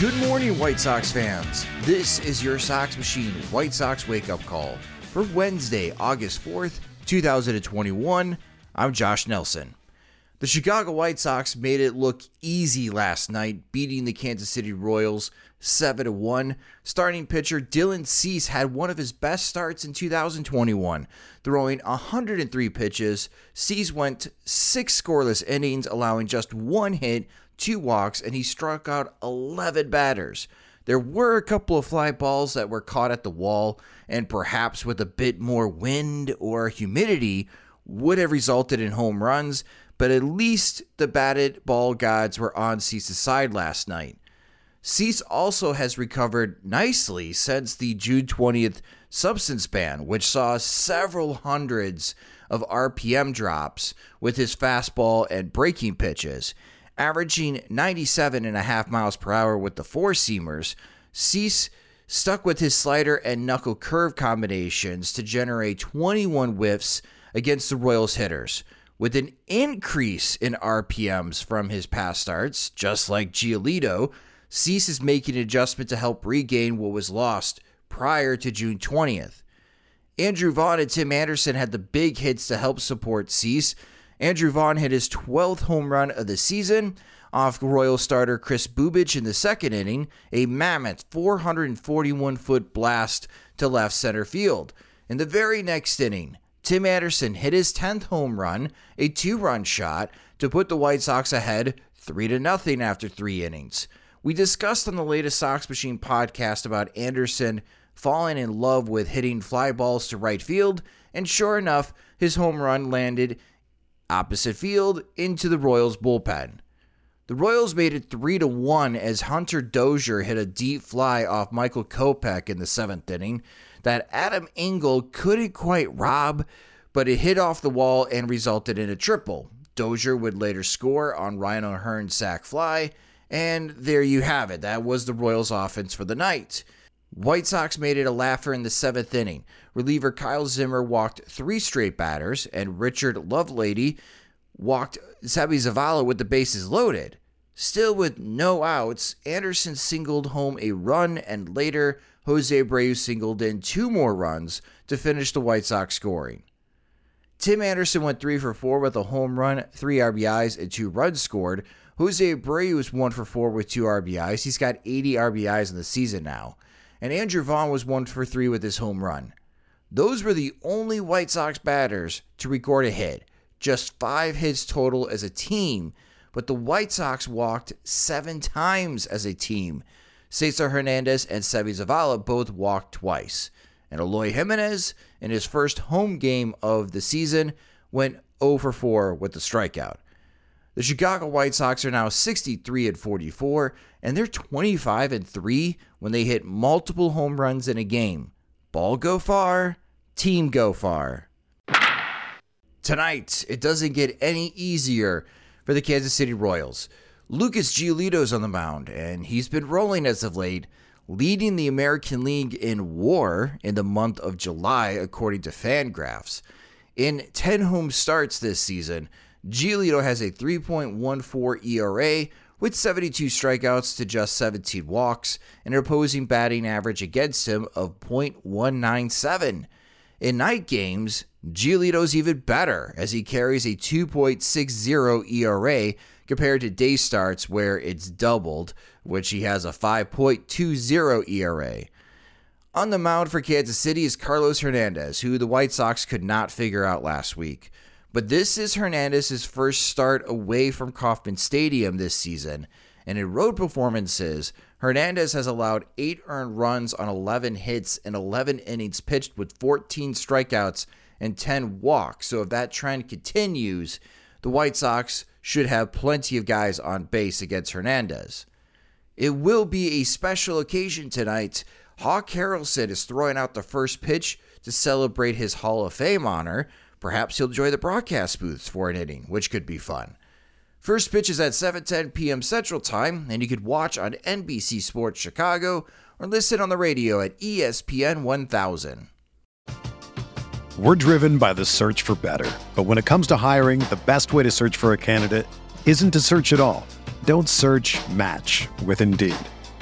Good morning, White Sox fans. This is your Sox Machine White Sox wake up call for Wednesday, August 4th, 2021. I'm Josh Nelson. The Chicago White Sox made it look easy last night, beating the Kansas City Royals 7 1. Starting pitcher Dylan Cease had one of his best starts in 2021, throwing 103 pitches. Cease went six scoreless innings, allowing just one hit, two walks, and he struck out 11 batters. There were a couple of fly balls that were caught at the wall, and perhaps with a bit more wind or humidity, would have resulted in home runs, but at least the batted ball gods were on Cease's side last night. Cease also has recovered nicely since the June 20th substance ban, which saw several hundreds of RPM drops with his fastball and breaking pitches. Averaging 97.5 miles per hour with the four seamers, Cease stuck with his slider and knuckle curve combinations to generate 21 whiffs against the Royals hitters. With an increase in RPMs from his past starts, just like Giolito, Cease is making an adjustment to help regain what was lost prior to June 20th. Andrew Vaughn and Tim Anderson had the big hits to help support Cease. Andrew Vaughn hit his 12th home run of the season off Royal starter Chris Bubic in the second inning, a mammoth 441 foot blast to left center field. In the very next inning, Tim Anderson hit his 10th home run, a two run shot, to put the White Sox ahead 3 to nothing after three innings. We discussed on the latest Sox Machine podcast about Anderson falling in love with hitting fly balls to right field, and sure enough, his home run landed opposite field into the Royals bullpen. The Royals made it 3 to 1 as Hunter Dozier hit a deep fly off Michael Kopech in the 7th inning that Adam Engel couldn't quite rob, but it hit off the wall and resulted in a triple. Dozier would later score on Ryan O'Hearn's sac fly, and there you have it. That was the Royals offense for the night. White Sox made it a laugher in the seventh inning. Reliever Kyle Zimmer walked three straight batters, and Richard Lovelady walked Seby Zavala with the bases loaded. Still with no outs, Anderson singled home a run, and later Jose Abreu singled in two more runs to finish the White Sox scoring. Tim Anderson went 3 for 4 with a home run, 3 RBIs, and 2 runs scored. Jose Abreu was 1 for 4 with 2 RBIs. He's got 80 RBIs in the season now. And Andrew Vaughn was 1 for 3 with his home run. Those were the only White Sox batters to record a hit. Just 5 hits total as a team, but the White Sox walked 7 times as a team. Cesar Hernandez and Seby Zavala both walked twice. And Eloy Jimenez, in his first home game of the season, went 0 for 4 with the strikeout. The Chicago White Sox are now 63 and 44, and they're 25 and 3 when they hit multiple home runs in a game. Ball go far, team go far. Tonight, it doesn't get any easier for the Kansas City Royals. Lucas Giolito's on the mound, and he's been rolling as of late, leading the American League in WAR in the month of July, according to Fangraphs. In 10 home starts this season, Giolito has a 3.14 ERA, with 72 strikeouts to just 17 walks and an opposing batting average against him of .197. In night games, Giolito's even better as he carries a 2.60 ERA compared to day starts where it's doubled, which he has a 5.20 ERA. On the mound for Kansas City is Carlos Hernandez, who the White Sox could not figure out last week. But this is Hernandez's first start away from Kauffman Stadium this season, and in road performances, Hernandez has allowed 8 earned runs on 11 hits in 11 innings pitched with 14 strikeouts and 10 walks. So if that trend continues, the White Sox should have plenty of guys on base against Hernandez. It will be a special occasion tonight. Hawk Harrelson is throwing out the first pitch to celebrate his Hall of Fame honor. Perhaps he'll join the broadcast booths for an inning, which could be fun. First pitch is at 7:10 p.m. Central Time, and you could watch on NBC Sports Chicago or listen on the radio at ESPN 1000. We're driven by the search for better, but when it comes to hiring, the best way to search for a candidate isn't to search at all. Don't search, match with Indeed.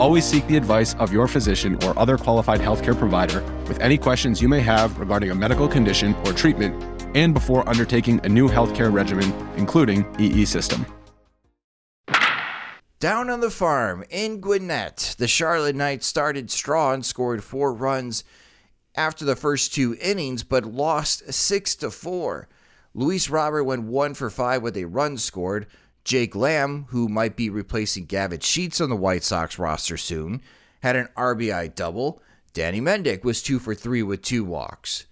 Always seek the advice of your physician or other qualified healthcare provider with any questions you may have regarding a medical condition or treatment and before undertaking a new healthcare regimen, including EE system. Down on the farm in Gwinnett, the Charlotte Knights started strong, scored four runs after the first two innings, but lost six to four. Luis Robert went one for five with a run scored. Jake Lamb, who might be replacing Gavin Sheets on the White Sox roster soon, had an RBI double. Danny Mendick was two for three with two walks.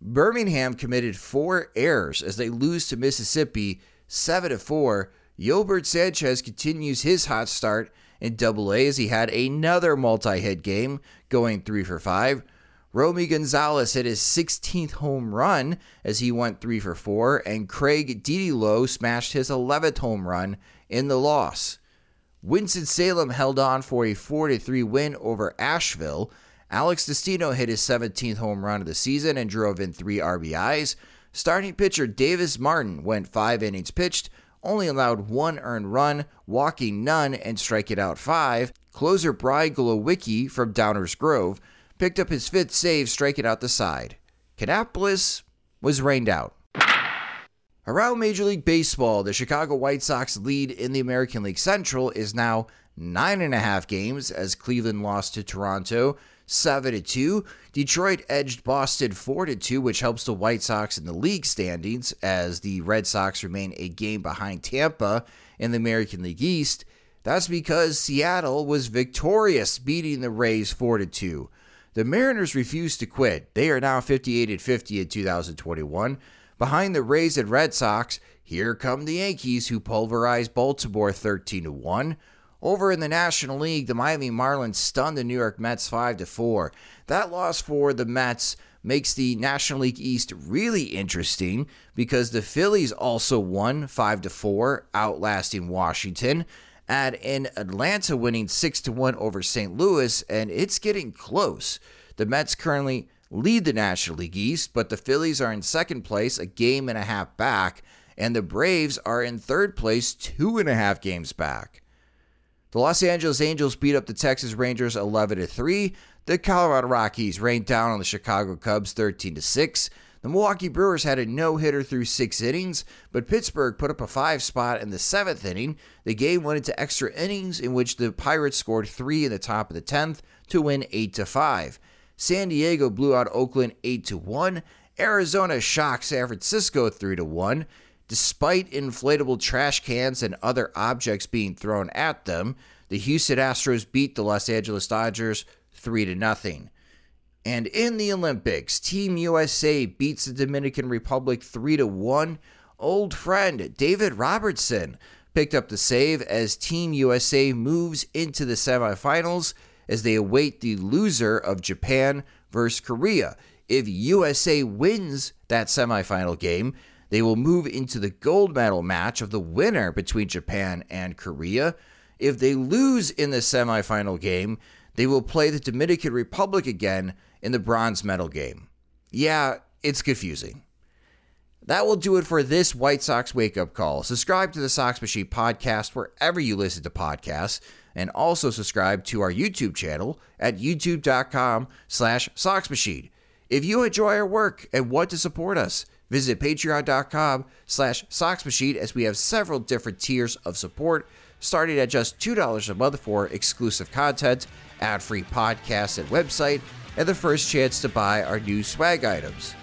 Birmingham committed four errors as they lose to Mississippi 7 to 4 Yolbert Sanchez continues his hot start in Double A as he had another multi-hit game, going three for five. Romy Gonzalez hit his 16th home run as he went three for four, and Craig Dedelow smashed his 11th home run in the loss. Winston-Salem held on for a 4 3 win over Asheville. Alex Destino hit his 17th home run of the season and drove in three RBIs. Starting pitcher Davis Martin went five innings pitched only allowed one earned run, walking none, and striking out five. Closer Brian Glowicki from Downers Grove picked up his fifth save, striking out the side. Kannapolis was rained out. Around Major League Baseball, the Chicago White Sox lead in the American League Central is now nine and a half games as Cleveland lost to Toronto 7 to 2. Detroit edged Boston 4 to 2, which helps the White Sox in the league standings as the Red Sox remain a game behind Tampa in the American League East. That's because Seattle was victorious beating the Rays 4 to 2. The Mariners refuse to quit. They are now 58 and 50 in 2021. Behind the Rays and Red Sox, here come the Yankees who pulverized Baltimore 13 to 1. Over in the National League, the Miami Marlins stunned the New York Mets 5 to 4. That loss for the Mets makes the National League East really interesting because the Phillies also won 5 to 4, outlasting Washington. Add in Atlanta winning 6 to 1 over St. Louis and it's getting close. The Mets currently lead the National League East, but the Phillies are in second place, a game and a half back, and the Braves are in third place, two and a half games back. The Los Angeles Angels beat up the Texas Rangers 11 to 3. The Colorado Rockies rained down on the Chicago Cubs 13 to 6. The Milwaukee Brewers had a no-hitter through 6 innings, but Pittsburgh put up a 5 spot in the 7th inning. The game went into extra innings in which the Pirates scored 3 in the top of the 10th to win 8 to 5. San Diego blew out Oakland 8 to 1. Arizona shocked San Francisco 3 to 1. Despite inflatable trash cans and other objects being thrown at them, the Houston Astros beat the Los Angeles Dodgers 3 to nothing. And in the Olympics, Team USA beats the Dominican Republic 3 to 1. Old friend David Robertson picked up the save as Team USA moves into the semifinals as they await the loser of Japan versus Korea. If USA wins that semifinal game, they will move into the gold medal match of the winner between Japan and Korea. If they lose in the semifinal game, they will play the Dominican Republic again in the bronze medal game. Yeah, it's confusing. That will do it for this White Sox wake up call. Subscribe to the Sox Machine podcast wherever you listen to podcasts, and also subscribe to our YouTube channel at youtube.com slash Sox Machine. If you enjoy our work and want to support us, visit patreon.com slash Sox Machine as we have several different tiers of support starting at just $2 a month for exclusive content, ad-free podcasts and website, and the first chance to buy our new swag items.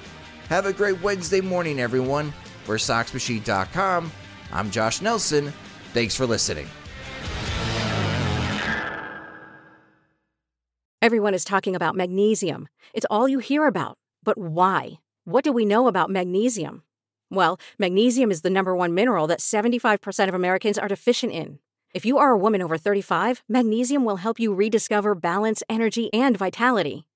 Have a great Wednesday morning, everyone. For SoxMachine.com, I'm Josh Nelson. Thanks for listening. Everyone is talking about magnesium. It's all you hear about. But why? What do we know about magnesium? Well, magnesium is the number one mineral that 75% of Americans are deficient in. If you are a woman over 35, magnesium will help you rediscover balance, energy, and vitality.